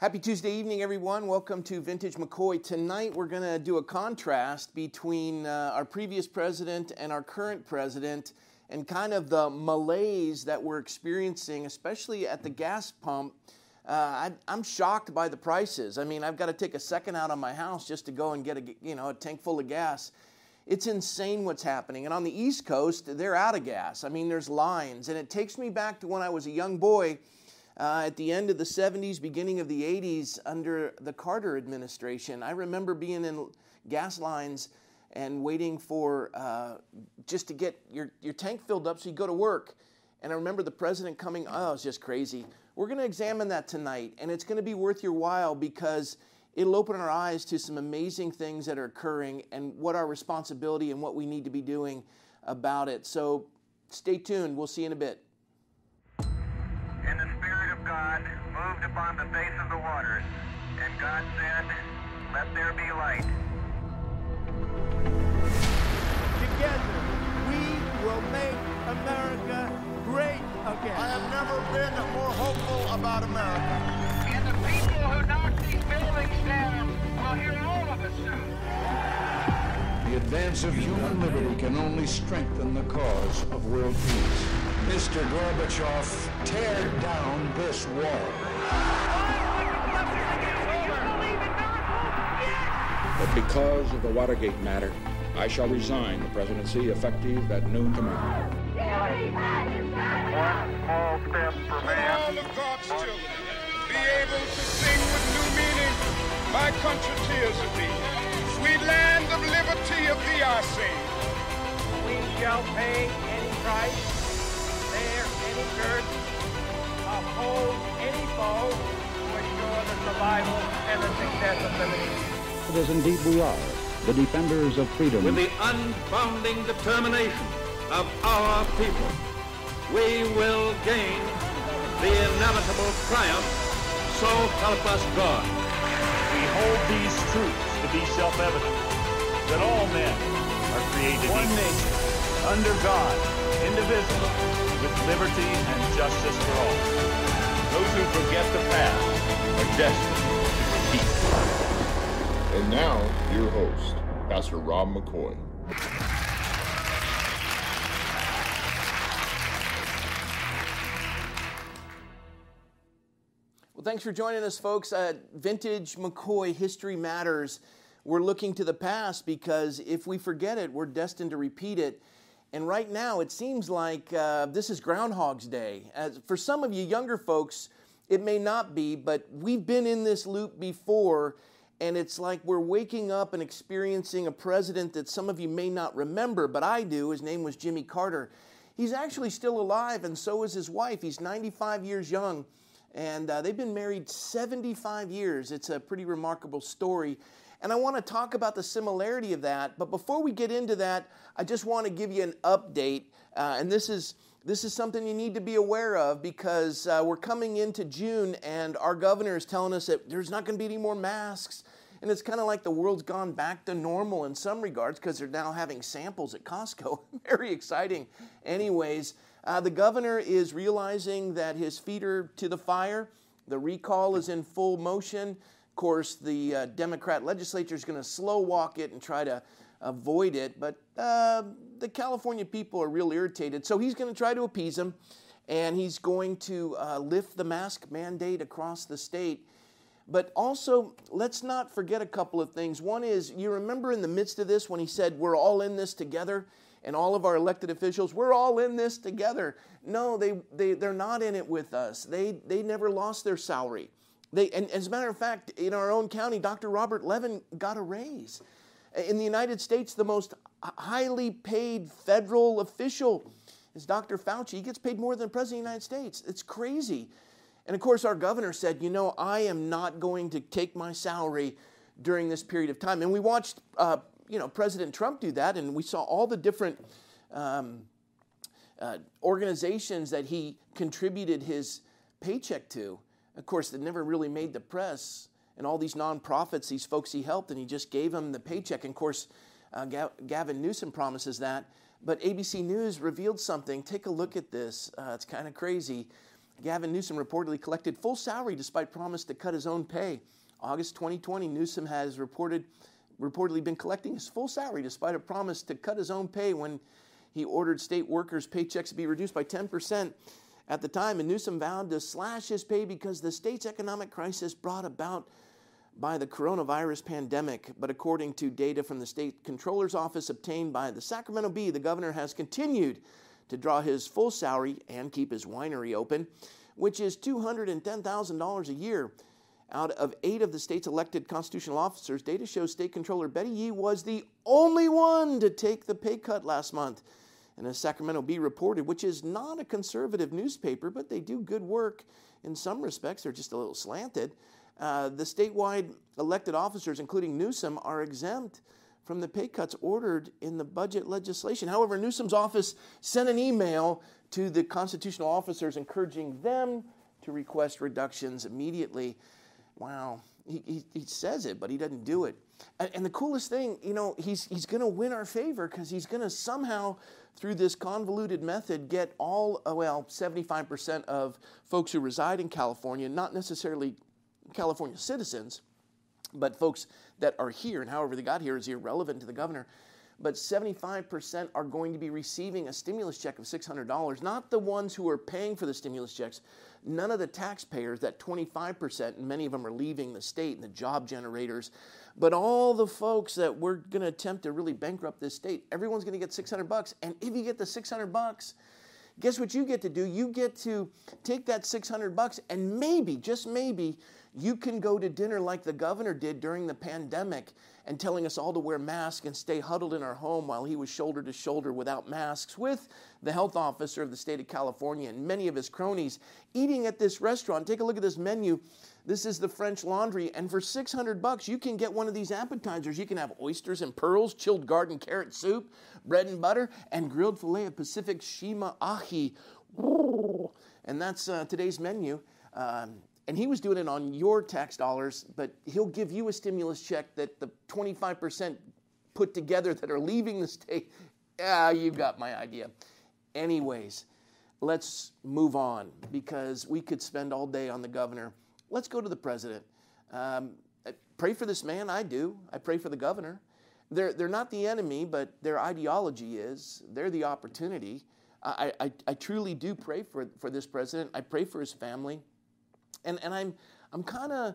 Happy Tuesday evening, everyone. Welcome to Vintage McCoy. Tonight, we're going to do a contrast between uh, our previous president and our current president and kind of the malaise that we're experiencing, especially at the gas pump. Uh, I, am shocked by the prices. I mean, I've got to take a second out of my house just to go and get a, you know, a tank full of gas. It's insane what's happening. And on the East Coast, they're out of gas. I mean, there's lines. And it takes me back to when I was a young boy uh, at the end of the 70s, beginning of the 80s, under the Carter administration. I remember being in gas lines and waiting for uh, just to get your, your tank filled up so you go to work. And I remember the president coming, oh, it's just crazy. We're going to examine that tonight, and it's going to be worth your while because it'll open our eyes to some amazing things that are occurring and what our responsibility and what we need to be doing about it. So stay tuned. We'll see you in a bit. God moved upon the face of the waters, and God said, Let there be light. Together, we will make America great again. I have never been more hopeful about America. And the people who knock these buildings down will hear all of us soon. The advance of human liberty can only strengthen the cause of world peace. Mr. Gorbachev, tear down this wall. But because of the Watergate matter, I shall resign the presidency effective at noon tomorrow. One small step for man. All of God's children be able to sing with new meaning, My country tears of thee. Sweet land of liberty of thee I sing. We shall pay any price bear any curse, any foe to assure the survival and the success of liberty. It is indeed we are, the defenders of freedom. With the unbounding determination of our people, we will gain the inevitable triumph, so help us God. We hold these truths to be self-evident, that all men are created One equal, nation, under God, indivisible, with liberty and justice for all. Those who forget the past are destined to repeat. And now, your host, Pastor Rob McCoy. Well, thanks for joining us, folks. Uh, Vintage McCoy History Matters. We're looking to the past because if we forget it, we're destined to repeat it. And right now, it seems like uh, this is Groundhog's Day. As for some of you younger folks, it may not be, but we've been in this loop before, and it's like we're waking up and experiencing a president that some of you may not remember, but I do. His name was Jimmy Carter. He's actually still alive, and so is his wife. He's 95 years young, and uh, they've been married 75 years. It's a pretty remarkable story. And I want to talk about the similarity of that. But before we get into that, I just want to give you an update. Uh, and this is this is something you need to be aware of because uh, we're coming into June and our governor is telling us that there's not going to be any more masks. And it's kind of like the world's gone back to normal in some regards because they're now having samples at Costco. Very exciting. Anyways, uh, the governor is realizing that his feet are to the fire. The recall is in full motion course, the uh, Democrat legislature is going to slow walk it and try to avoid it, but uh, the California people are real irritated. So he's going to try to appease them, and he's going to uh, lift the mask mandate across the state. But also, let's not forget a couple of things. One is, you remember in the midst of this when he said, We're all in this together, and all of our elected officials, we're all in this together. No, they, they, they're not in it with us. They, they never lost their salary. They, and as a matter of fact, in our own county, Dr. Robert Levin got a raise. In the United States, the most highly paid federal official is Dr. Fauci. He gets paid more than the President of the United States. It's crazy. And of course, our governor said, you know, I am not going to take my salary during this period of time. And we watched, uh, you know, President Trump do that, and we saw all the different um, uh, organizations that he contributed his paycheck to. Of course, it never really made the press. And all these nonprofits, these folks he helped, and he just gave them the paycheck. And of course, uh, Gavin Newsom promises that. But ABC News revealed something. Take a look at this. Uh, it's kind of crazy. Gavin Newsom reportedly collected full salary despite promise to cut his own pay. August 2020, Newsom has reported reportedly been collecting his full salary despite a promise to cut his own pay when he ordered state workers' paychecks to be reduced by 10% at the time. And Newsom vowed to slash his pay because the state's economic crisis brought about by the coronavirus pandemic. But according to data from the state controller's office obtained by the Sacramento Bee, the governor has continued to draw his full salary and keep his winery open, which is $210,000 a year. Out of eight of the state's elected constitutional officers, data shows State Controller Betty Yee was the only one to take the pay cut last month. And as Sacramento Bee reported, which is not a conservative newspaper, but they do good work in some respects, they're just a little slanted. Uh, the statewide elected officers, including Newsom, are exempt from the pay cuts ordered in the budget legislation. However, Newsom's office sent an email to the constitutional officers encouraging them to request reductions immediately. Wow. He, he, he says it, but he doesn't do it. And, and the coolest thing, you know, he's, he's going to win our favor because he's going to somehow, through this convoluted method, get all, uh, well, 75% of folks who reside in California, not necessarily California citizens, but folks that are here and however they got here is irrelevant to the governor. But 75% are going to be receiving a stimulus check of $600, not the ones who are paying for the stimulus checks, none of the taxpayers, that 25%, and many of them are leaving the state and the job generators, but all the folks that we're going to attempt to really bankrupt this state, everyone's going to get 600 bucks. And if you get the 600 bucks, guess what you get to do? You get to take that 600 bucks and maybe, just maybe, you can go to dinner like the governor did during the pandemic and telling us all to wear masks and stay huddled in our home while he was shoulder to shoulder without masks with the health officer of the state of California and many of his cronies eating at this restaurant. Take a look at this menu. This is the French Laundry, and for 600 bucks, you can get one of these appetizers. You can have oysters and pearls, chilled garden carrot soup, bread and butter, and grilled filet of Pacific Shima ahi. And that's uh, today's menu. Um, and he was doing it on your tax dollars, but he'll give you a stimulus check that the 25% put together that are leaving the state. Yeah, you got my idea. Anyways, let's move on because we could spend all day on the governor. Let's go to the president. Um, pray for this man, I do. I pray for the governor. They're, they're not the enemy, but their ideology is. They're the opportunity. I, I, I truly do pray for, for this president. I pray for his family. And, and I'm, I'm kind of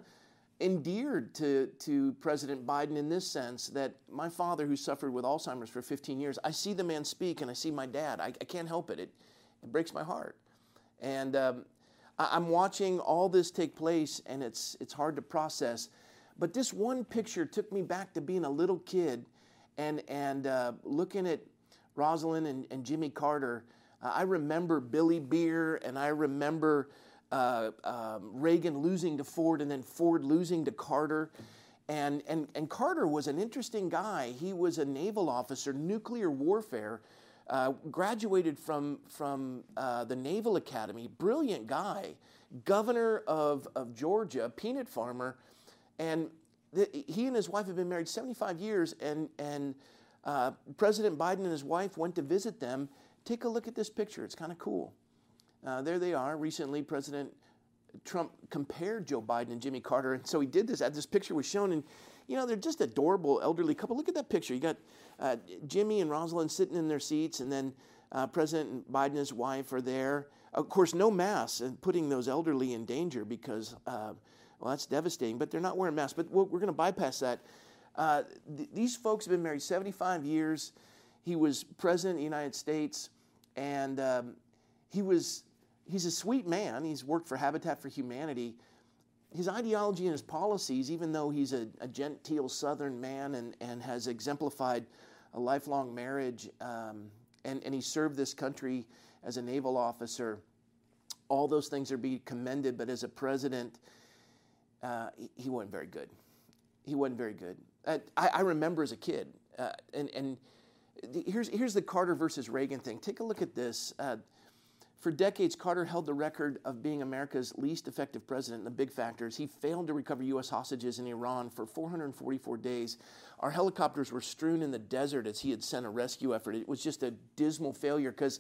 endeared to, to President Biden in this sense that my father, who suffered with Alzheimer's for 15 years, I see the man speak and I see my dad. I, I can't help it. it. It breaks my heart. And um, I, am watching all this take place and it's, it's hard to process. But this one picture took me back to being a little kid and, and uh, looking at Rosalynn and, and Jimmy Carter. Uh, I remember Billy Beer and I remember uh, um, Reagan losing to Ford and then Ford losing to Carter. And, and, and Carter was an interesting guy. He was a naval officer, nuclear warfare, uh, graduated from, from uh, the Naval Academy, brilliant guy, governor of, of Georgia, peanut farmer. And the, he and his wife have been married 75 years, and, and uh, President Biden and his wife went to visit them. Take a look at this picture, it's kind of cool. Uh, there they are. Recently, President Trump compared Joe Biden and Jimmy Carter, and so he did this. This picture was shown, and you know they're just adorable elderly couple. Look at that picture. You got uh, Jimmy and Rosalind sitting in their seats, and then uh, President Biden and his wife are there. Of course, no masks, and putting those elderly in danger because uh, well, that's devastating. But they're not wearing masks. But we're going to bypass that. Uh, th- these folks have been married 75 years. He was president of the United States, and um, he was he's a sweet man. He's worked for Habitat for Humanity. His ideology and his policies, even though he's a, a genteel Southern man and, and has exemplified a lifelong marriage, um, and, and he served this country as a naval officer, all those things are be commended, but as a president, uh, he, he, wasn't very good. He wasn't very good. I, I, remember as a kid, uh, and, and here's, here's the Carter versus Reagan thing. Take a look at this. Uh, for decades, Carter held the record of being America's least effective president. In the big factors he failed to recover U.S. hostages in Iran for 444 days. Our helicopters were strewn in the desert as he had sent a rescue effort. It was just a dismal failure because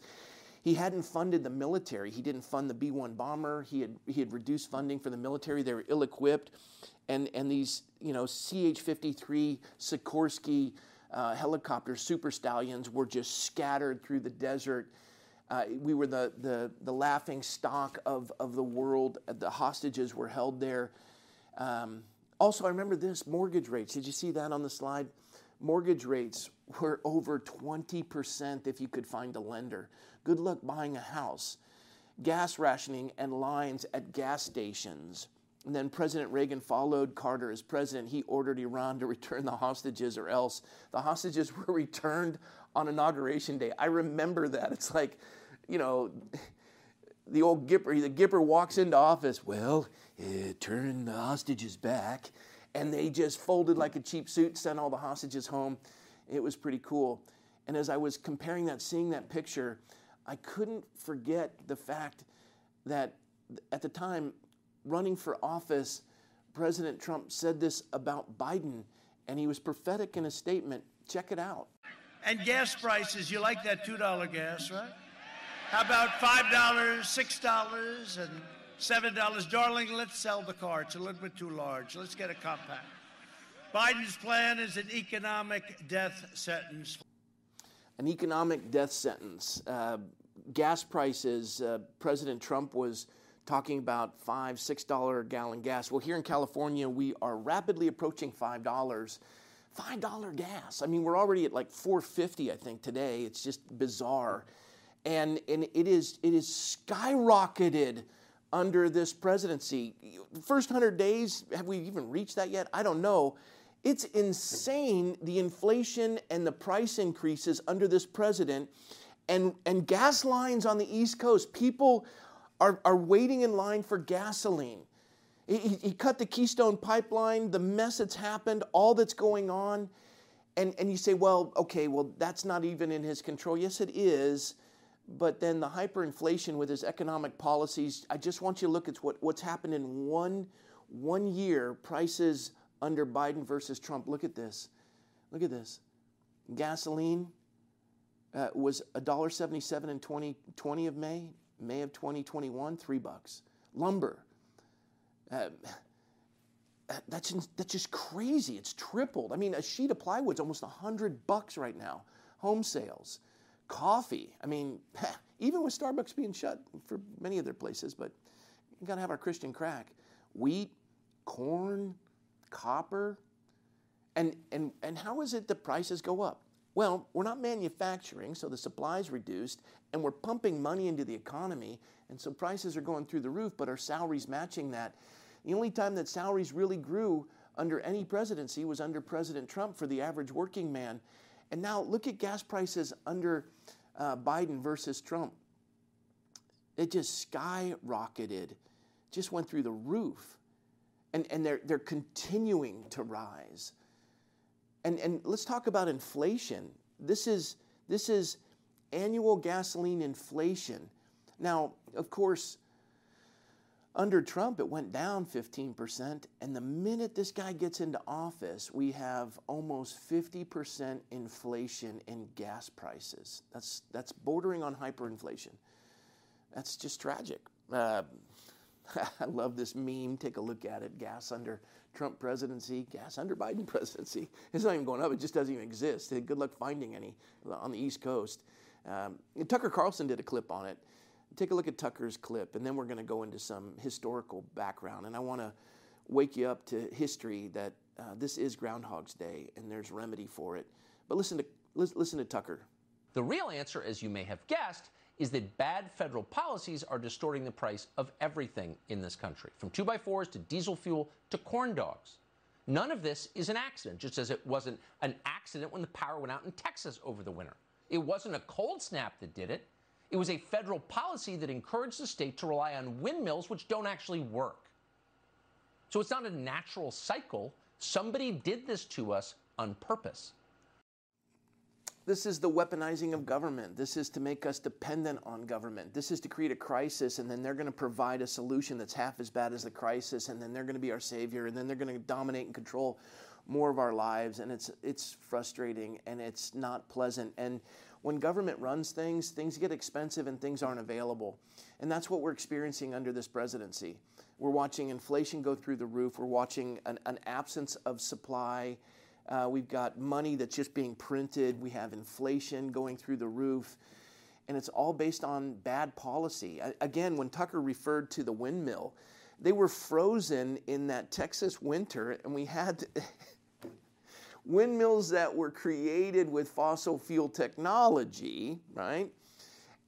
He hadn't funded the military. He didn't fund the B 1 bomber. He had, he had reduced funding for the military. They were ill equipped. And, and these, you know, CH 53 Sikorsky uh, helicopter super stallions were just scattered through the desert. Uh, we were the, the, the laughing stock of, of the world. The hostages were held there. Um, also, I remember this mortgage rates. Did you see that on the slide? Mortgage rates were over 20% if you could find a lender. Good luck buying a house. Gas rationing and lines at gas stations. And then President Reagan followed Carter as president. He ordered Iran to return the hostages, or else the hostages were returned on inauguration day. I remember that. It's like, you know, the old Gipper, the Gipper walks into office. Well, uh, turn the hostages back. And they just folded like a cheap suit, sent all the hostages home. It was pretty cool. And as I was comparing that, seeing that picture, I couldn't forget the fact that at the time, running for office, President Trump said this about Biden, and he was prophetic in a statement. Check it out. And gas prices, you like that $2 gas, right? How about $5, $6, and $7? Darling, let's sell the car. It's a little bit too large. Let's get a compact. Biden's plan is an economic death sentence. An economic death sentence. Uh, gas prices, uh, President Trump was talking about five, six dollar gallon gas. Well, here in California, we are rapidly approaching five dollars. Five dollar gas. I mean, we're already at like four fifty, I think, today. It's just bizarre, and and it is it is skyrocketed under this presidency. First hundred days, have we even reached that yet? I don't know. It's insane the inflation and the price increases under this president, and and gas lines on the East Coast. People are, are waiting in line for gasoline. He, he cut the Keystone pipeline, the mess that's happened, all that's going on. And, and you say, well, okay, well, that's not even in his control. Yes, it is. But then the hyperinflation with his economic policies, I just want you to look at what, what's happened in one, one year, prices under Biden versus Trump. Look at this. Look at this. Gasoline uh, was $1.77 in 2020 of May. May of 2021, three bucks. Lumber, uh, that's, that's just crazy. It's tripled. I mean, a sheet of plywood's almost 100 bucks right now. Home sales. Coffee. I mean, even with Starbucks being shut for many of their places, but you got to have our Christian crack. Wheat, corn, copper. And, and, and how is it the prices go up? Well, we're not manufacturing, so the supply is reduced, and we're pumping money into the economy, and so prices are going through the roof, but our salaries matching that. The only time that salaries really grew under any presidency was under President Trump for the average working man. And now look at gas prices under uh, Biden versus Trump. It just skyrocketed, just went through the roof. And, and they're, they're continuing to rise. And, and let's talk about inflation. This is, this is annual gasoline inflation. Now, of course, under Trump, it went down 15%. And the minute this guy gets into office, we have almost 50% inflation in gas prices. That's, that's bordering on hyperinflation. That's just tragic. Uh, I love this meme. Take a look at it. Gas under Trump presidency, gas under Biden presidency. It's not even going up. It just doesn't even exist. Good luck finding any on the East Coast. Um, Tucker Carlson did a clip on it. Take a look at Tucker's clip, and then we're going to go into some historical background. And I want to wake you up to history that uh, this is Groundhog's Day, and there's remedy for it. But listen to listen to Tucker. The real answer, as you may have guessed, is that bad federal policies are distorting the price of everything in this country, from 2x4s to diesel fuel to corn dogs. None of this is an accident, just as it wasn't an accident when the power went out in Texas over the winter. It wasn't a cold snap that did it. It was a federal policy that encouraged the state to rely on windmills, which don't actually work. So it's not a natural cycle. Somebody did this to us on purpose. This is the weaponizing of government. This is to make us dependent on government. This is to create a crisis, and then they're going to provide a solution that's half as bad as the crisis, and then they're going to be our savior, and then they're going to dominate and control more of our lives. And it's it's frustrating and it's not pleasant. And when government runs things, things get expensive and things aren't available. And that's what we're experiencing under this presidency. We're watching inflation go through the roof, we're watching an, an absence of supply. Uh, we've got money that's just being printed, we have inflation going through the roof. And it's all based on bad policy. Again, when Tucker referred to the windmill, they were frozen in that Texas winter, and we had windmills that were created with fossil fuel technology, right?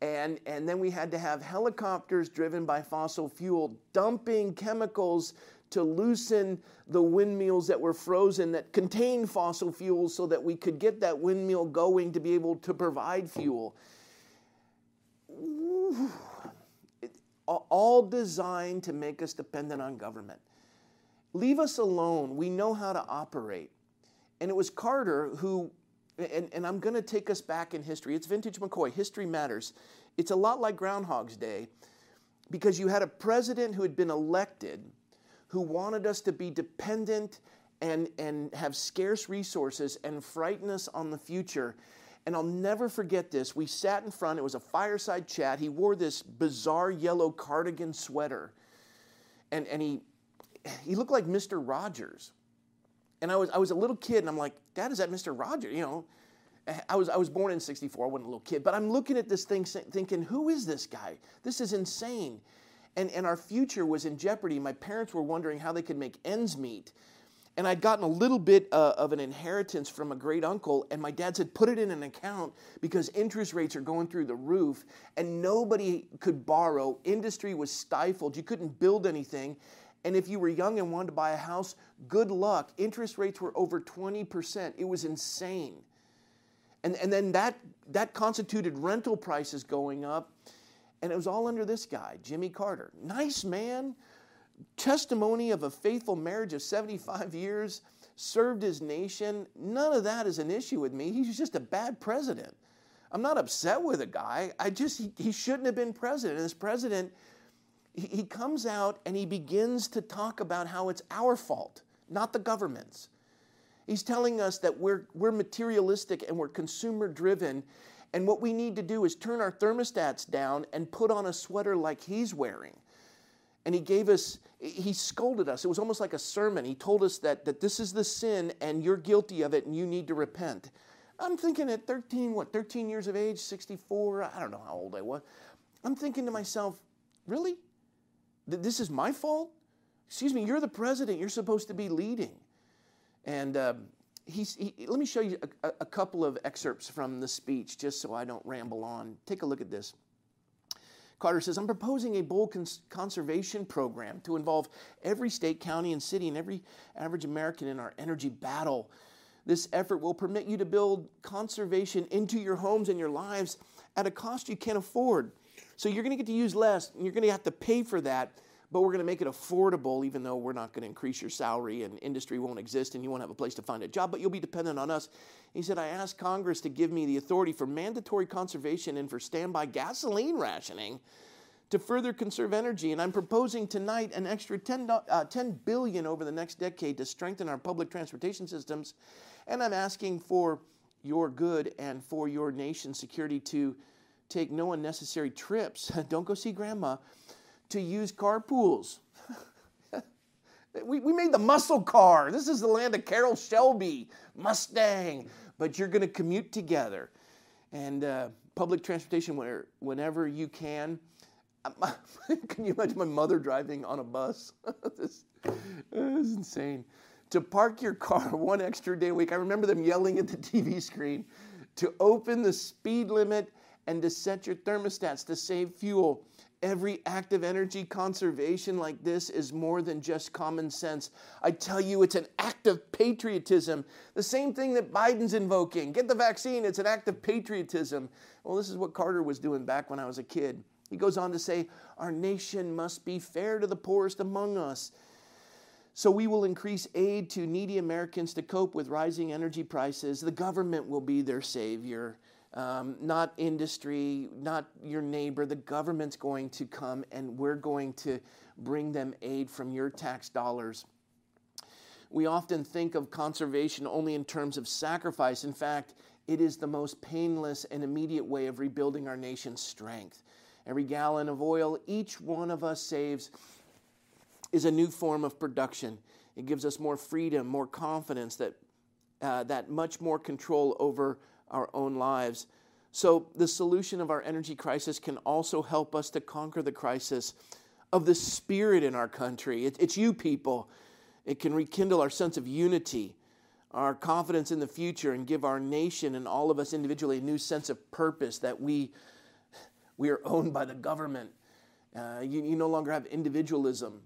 And, and then we had to have helicopters driven by fossil fuel dumping chemicals to loosen the windmills that were frozen that contained fossil fuels so that we could get that windmill going to be able to provide fuel. all designed to make us dependent on government. Leave us alone. We know how to operate. And it was Carter who, and, and I'm going to take us back in history. It's vintage McCoy. History matters. It's a lot like Groundhog's Day because you had a president who had been elected who wanted us to be dependent and, and have scarce resources and frighten us on the future. And I'll never forget this. We sat in front, it was a fireside chat. He wore this bizarre yellow cardigan sweater. And, and he, he looked like Mr. Rogers. And I was, I was a little kid, and I'm like, Dad, is that Mr. Rogers? You know, I was, I was born in 64, I wasn't a little kid, but I'm looking at this thing thinking, who is this guy? This is insane. And, and our future was in jeopardy. My parents were wondering how they could make ends meet. And I'd gotten a little bit uh, of an inheritance from a great uncle, and my dad said, put it in an account because interest rates are going through the roof, and nobody could borrow. Industry was stifled. You couldn't build anything. And if you were young and wanted to buy a house, good luck. Interest rates were over 20%. It was insane. And, and then that, that constituted rental prices going up. And it was all under this guy, Jimmy Carter. Nice man, testimony of a faithful marriage of 75 years, served his nation. None of that is an issue with me. He's just a bad president. I'm not upset with a guy. I just, he, he shouldn't have been president. And this president, he, comes out and he begins to talk about how it's our fault, not the government's. He's telling us that we're, we're materialistic and we're consumer driven. And what we need to do is turn our thermostats down and put on a sweater like he's wearing. And he gave us he scolded us. It was almost like a sermon. He told us that, that this is the sin and you're guilty of it and you need to repent. I'm thinking at 13 what 13 years of age 64 i don't know how old i was. I'm thinking to myself really this is my fault excuse me you're the president you're supposed to be leading and uh, he, let me show you a, a couple of excerpts from the speech just so i don't ramble on take a look at this Carter says, I'm proposing a bull cons- conservation program to involve every state, county, and city and every average American in our energy battle. This effort will permit you to build conservation into your homes and your lives at a cost you can't afford. So you're going to get to use less, and you're going to have to pay for that but we're going to make it affordable, even though we're not going to increase your salary and industry won't exist and you won't have a place to find a job, but you'll be dependent on us. He said, I asked Congress to give me the authority for mandatory conservation and for standby gasoline rationing to further conserve energy. And I'm proposing tonight an extra 10, uh, 10 billion over the next decade to strengthen our public transportation systems. And I'm asking for your good and for your nation's security to take no unnecessary trips. Don't go see grandma to use carpools. we, we made the muscle car. This is the land of Carroll Shelby, Mustang. But you're going to commute together. And uh, public transportation where, whenever you can. can you imagine my mother driving on a bus? this, this is insane. To park your car one extra day a week. I remember them yelling at the TV screen to open the speed limit and to set your thermostats to save fuel. Every act of energy conservation like this is more than just common sense. I tell you, it's an act of patriotism. The same thing that Biden's invoking. Get the vaccine, it's an act of patriotism. Well, this is what Carter was doing back when I was a kid. He goes on to say, Our nation must be fair to the poorest among us. So we will increase aid to needy Americans to cope with rising energy prices. The government will be their savior um, not industry, not your neighbor. The government's going to come and we're going to bring them aid from your tax dollars. We often think of conservation only in terms of sacrifice. In fact, it is the most painless and immediate way of rebuilding our nation's strength. Every gallon of oil each one of us saves is a new form of production. It gives us more freedom, more confidence, that, uh, that much more control over our own lives. So, the solution of our energy crisis can also help us to conquer the crisis of the spirit in our country. It, it's you people. It can rekindle our sense of unity, our confidence in the future, and give our nation and all of us individually a new sense of purpose that we, we are owned by the government. Uh, you, you no longer have individualism.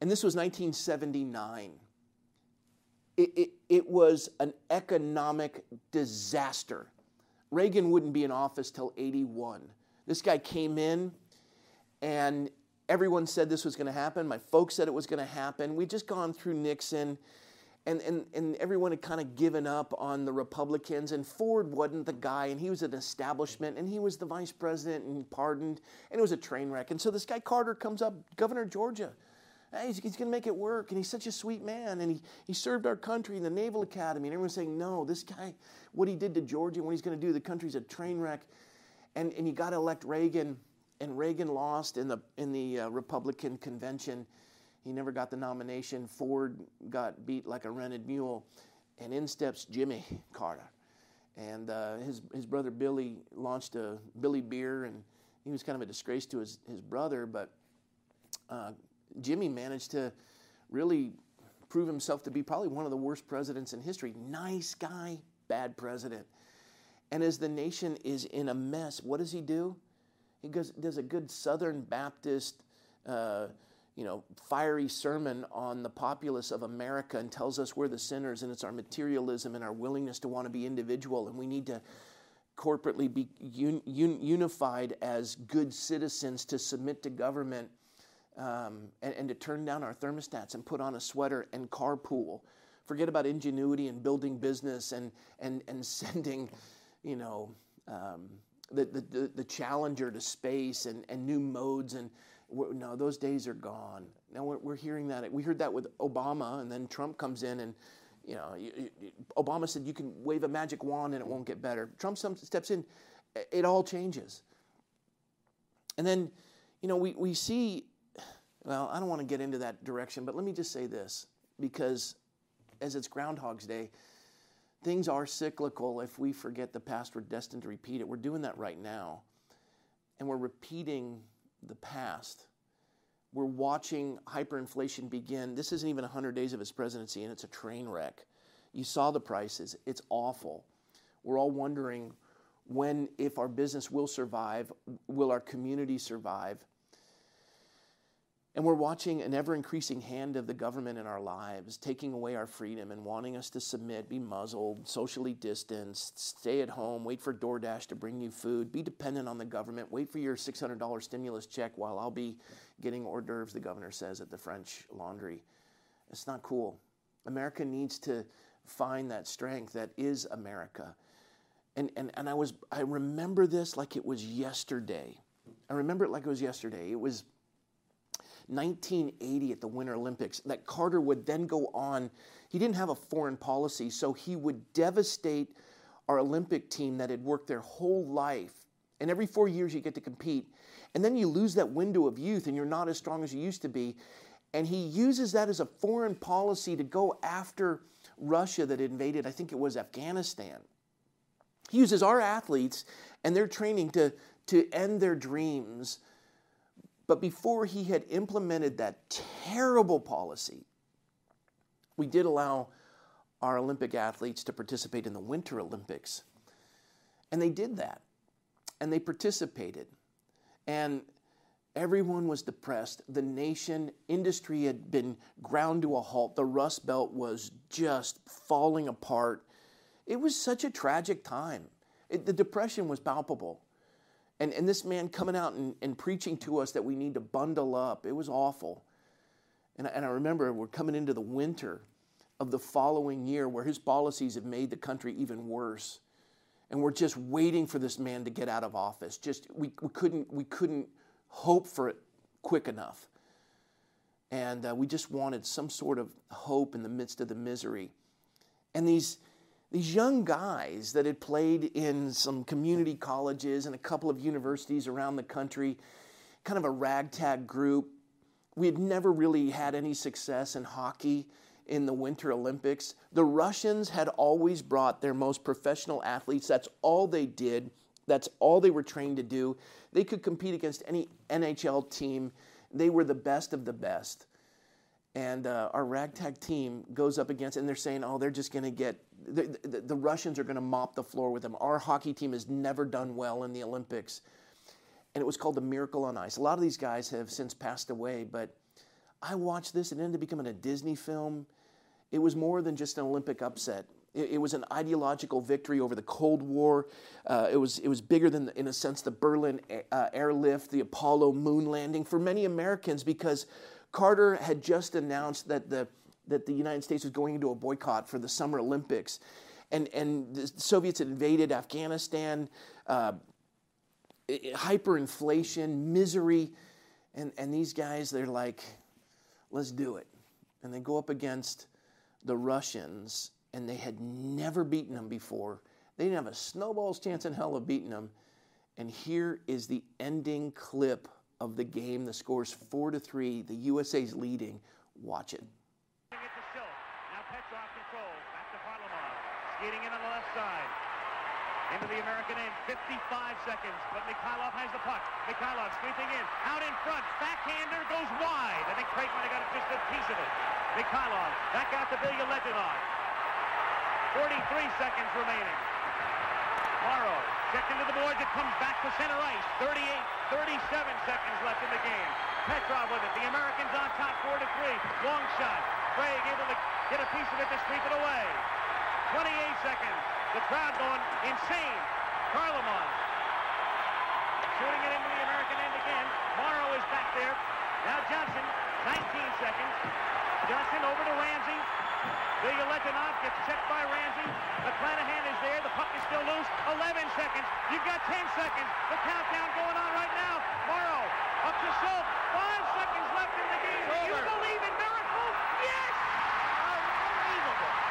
And this was 1979. It, it, it was an economic disaster. Reagan wouldn't be in office till 81. This guy came in, and everyone said this was going to happen. My folks said it was going to happen. We'd just gone through Nixon, and, and, and everyone had kind of given up on the Republicans, and Ford wasn't the guy, and he was an establishment, and he was the vice president and pardoned, and it was a train wreck. And so this guy Carter comes up, governor of Georgia. Hey, he's, he's going to make it work, and he's such a sweet man, and he, he served our country in the Naval Academy, and everyone's saying, no, this guy, what he did to Georgia, what he's going to do, the country's a train wreck. And, and you got to elect Reagan, and Reagan lost in the, in the uh, Republican convention. He never got the nomination. Ford got beat like a rented mule, and in steps Jimmy Carter. And uh, his, his brother Billy launched a Billy Beer, and he was kind of a disgrace to his, his brother, but uh, Jimmy managed to really prove himself to be probably one of the worst presidents in history. Nice guy, bad president. And as the nation is in a mess, what does he do? He goes, does a good Southern Baptist, uh, you know, fiery sermon on the populace of America and tells us we're the sinners and it's our materialism and our willingness to want to be individual and we need to corporately be un- un- unified as good citizens to submit to government um, and, and to turn down our thermostats and put on a sweater and carpool. Forget about ingenuity and building business and, and, and sending, you know, um, the, the, the challenger to space and, and new modes. And no, those days are gone. Now we're, we're hearing that. We heard that with Obama, and then Trump comes in and you know, Obama said you can wave a magic wand and it won't get better. Trump steps in, it all changes. And then, you know, we, we see well, I don't want to get into that direction, but let me just say this because as it's Groundhog's Day, things are cyclical. If we forget the past, we're destined to repeat it. We're doing that right now. And we're repeating the past. We're watching hyperinflation begin. This isn't even 100 days of his presidency, and it's a train wreck. You saw the prices, it's awful. We're all wondering when, if our business will survive, will our community survive? And we're watching an ever increasing hand of the government in our lives, taking away our freedom and wanting us to submit, be muzzled, socially distanced, stay at home, wait for DoorDash to bring you food, be dependent on the government, wait for your $600 stimulus check while I'll be getting hors d'oeuvres, the governor says, at the French laundry. It's not cool. America needs to find that strength that is America. And, and, and I, was, I remember this like it was yesterday. I remember it like it was yesterday. It was 1980 at the Winter Olympics that Carter would then go on. He didn't have a foreign policy, so he would devastate our Olympic team that had worked their whole life. And every four years you get to compete. And then you lose that window of youth and you're not as strong as you used to be. And he uses that as a foreign policy to go after Russia that invaded, I think it was Afghanistan. He uses our athletes and their training to, to end their dreams but before he had implemented that terrible policy, we did allow our Olympic athletes to participate in the Winter Olympics. And they did that. And they participated. And everyone was depressed. The nation, industry had been ground to a halt. The Rust Belt was just falling apart. It was such a tragic time. It, the depression was palpable. And, and this man coming out and, and preaching to us that we need to bundle up, it was awful. And, and I remember we're coming into the winter of the following year where his policies have made the country even worse. And we're just waiting for this man to get out of office. Just we, we couldn't we couldn't hope for it quick enough. And uh, we just wanted some sort of hope in the midst of the misery. And these these young guys that had played in some community colleges and a couple of universities around the country, kind of a ragtag group. We had never really had any success in hockey in the Winter Olympics. The Russians had always brought their most professional athletes. That's all they did. That's all they were trained to do. They could compete against any NHL team. They were the best of the best. And uh, our ragtag team goes up against, and they're saying, oh, they're just going to get, the, the, the Russians are going to mop the floor with them. Our hockey team has never done well in the Olympics. And it was called the Miracle on Ice. A lot of these guys have since passed away, but I watched this. And it ended up becoming a Disney film. It was more than just an Olympic upset. It, it was an ideological victory over the Cold War. Uh, it, was, it was bigger than, in a sense, the Berlin uh, airlift, the Apollo moon landing for many Americans because Carter had just announced that the, that the United States was going into a boycott for the Summer Olympics. And, and the Soviets had invaded Afghanistan, uh, hyperinflation, misery. And, and these guys, they're like, let's do it. And they go up against the Russians, and they had never beaten them before. They didn't have a snowball's chance in hell of beating them. And here is the ending clip of the game. The score is four to three. The USA's leading. Watch it. Now Petrov controls. Back to Varlamov. Skating in on the left side. Into the American end. 55 seconds. But Mikhailov has the puck. Mikhailov sweeping in. Out in front. Backhander goes wide. I think Craig might have got just a piece of it. Mikhailov back out to Ilya Letinov. 43 seconds remaining. Morrow checked into the boards. It comes back to center ice. 38, 37 seconds left in the game. Petrov with it. The Americans on top, 4 to 3. Long shot. Craig able to get a piece of it to sweep it away. 28 seconds. The crowd going insane. Varlamov shooting it into the American end again. Morrow is back there. Now Johnson, 19 seconds. Johnson over to Ramsey. Ilya Letinov gets checked by Ramsey. McClanahan is there. The puck is still loose. 11 seconds. You've got 10 seconds. The countdown going on right now. Morrow up to Schultz. Five seconds left in the game. Do you believe in miracles? Yes! Unbelievable.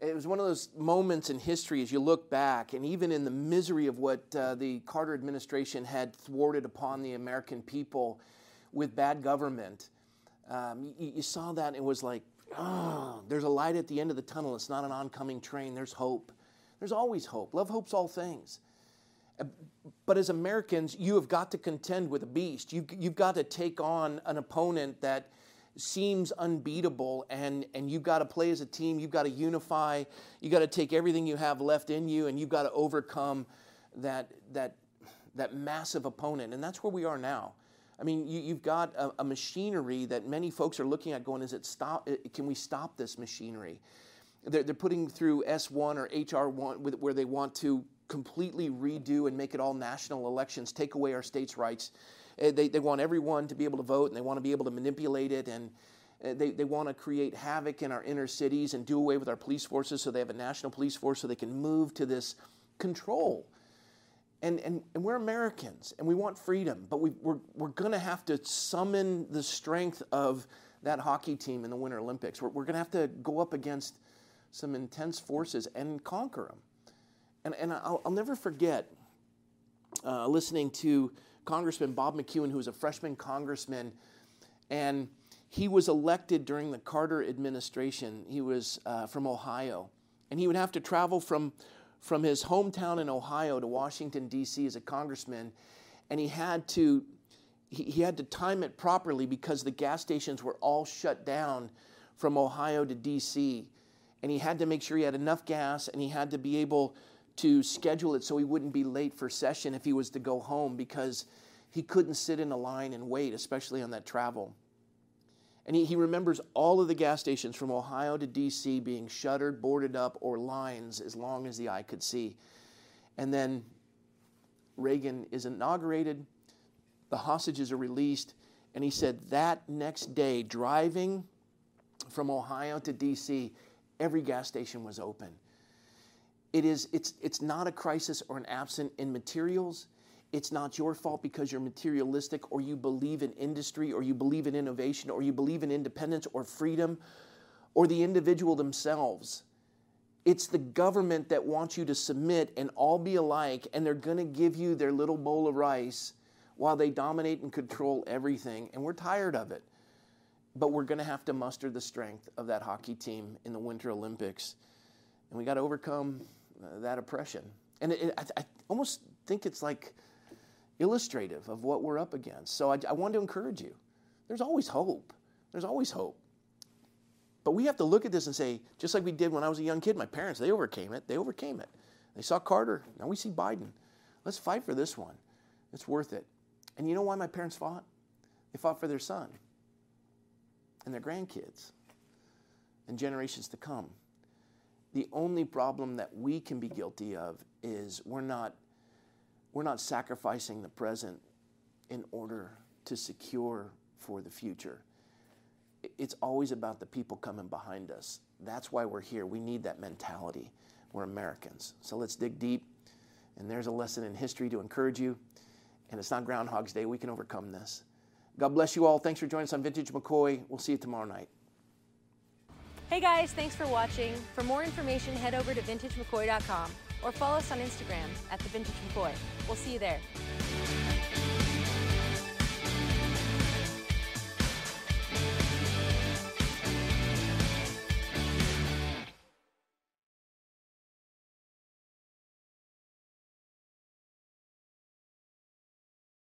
it was one of those moments in history as you look back, and even in the misery of what uh, the Carter administration had thwarted upon the American people with bad government, um, you, you, saw that and it was like, oh, there's a light at the end of the tunnel. It's not an oncoming train. There's hope. There's always hope. Love hopes all things. Uh, but as Americans, you have got to contend with a beast. You've, you've got to take on an opponent that seems unbeatable and and you've got to play as a team you've got to unify you've got to take everything you have left in you and you've got to overcome that that that massive opponent and that's where we are now. I mean you, have got a, a, machinery that many folks are looking at going is it stop can we stop this machinery? They're, they're putting through s1 or hr1 where they want to completely redo and make it all national elections take away our states rights. uh, they, they want everyone to be able to vote and they want to be able to manipulate it and uh, they, they want to create havoc in our inner cities and do away with our police forces so they have a national police force so they can move to this control. And, and, and we're Americans and we want freedom, but we, we're, we're going to have to summon the strength of that hockey team in the Winter Olympics. We're, we're going to have to go up against some intense forces and conquer them. And, and I'll, I'll never forget uh, listening to Congressman Bob McEwen, who was a freshman congressman, and he was elected during the Carter administration. He was uh, from Ohio, and he would have to travel from from his hometown in Ohio to Washington D.C. as a congressman, and he had to he, he had to time it properly because the gas stations were all shut down from Ohio to D.C. And he had to make sure he had enough gas, and he had to be able to schedule it so he wouldn't be late for session if he was to go home because he couldn't sit in a line and wait, especially on that travel. And he, he remembers all of the gas stations from Ohio to DC being shuttered, boarded up, or lines as long as the eye could see. And then Reagan is inaugurated, the hostages are released, And he said that next day, driving from Ohio to DC, every gas station was open. It is, it's, it's not a crisis or an absent in materials. It's not your fault because you're materialistic or you believe in industry or you believe in innovation or you believe in independence or freedom or the individual themselves. It's the government that wants you to submit and all be alike, and they're going to give you their little bowl of rice while they dominate and control everything. And we're tired of it. But we're going to have to muster the strength of that hockey team in the Winter Olympics. And we got to overcome that oppression. And it, it, I, I, almost think it's like illustrative of what we're up against. So I, I want to encourage you. There's always hope. There's always hope. But we have to look at this and say, just like we did when I was a young kid, my parents, they overcame it. They overcame it. They saw Carter. Now we see Biden. Let's fight for this one. It's worth it. And you know why my parents fought? They fought for their son and their grandkids and generations to come. The only problem that we can be guilty of is we're not, we're not sacrificing the present in order to secure for the future. It's always about the people coming behind us. That's why we're here. We need that mentality. We're Americans. So let's dig deep. And there's a lesson in history to encourage you. And it's not Groundhog's Day. We can overcome this. God bless you all. Thanks for joining us on Vintage McCoy. We'll see you tomorrow night. Hey guys, thanks for watching. For more information, head over to vintagemccoy.com or follow us on Instagram at the Vintage McCoy. We'll see you there.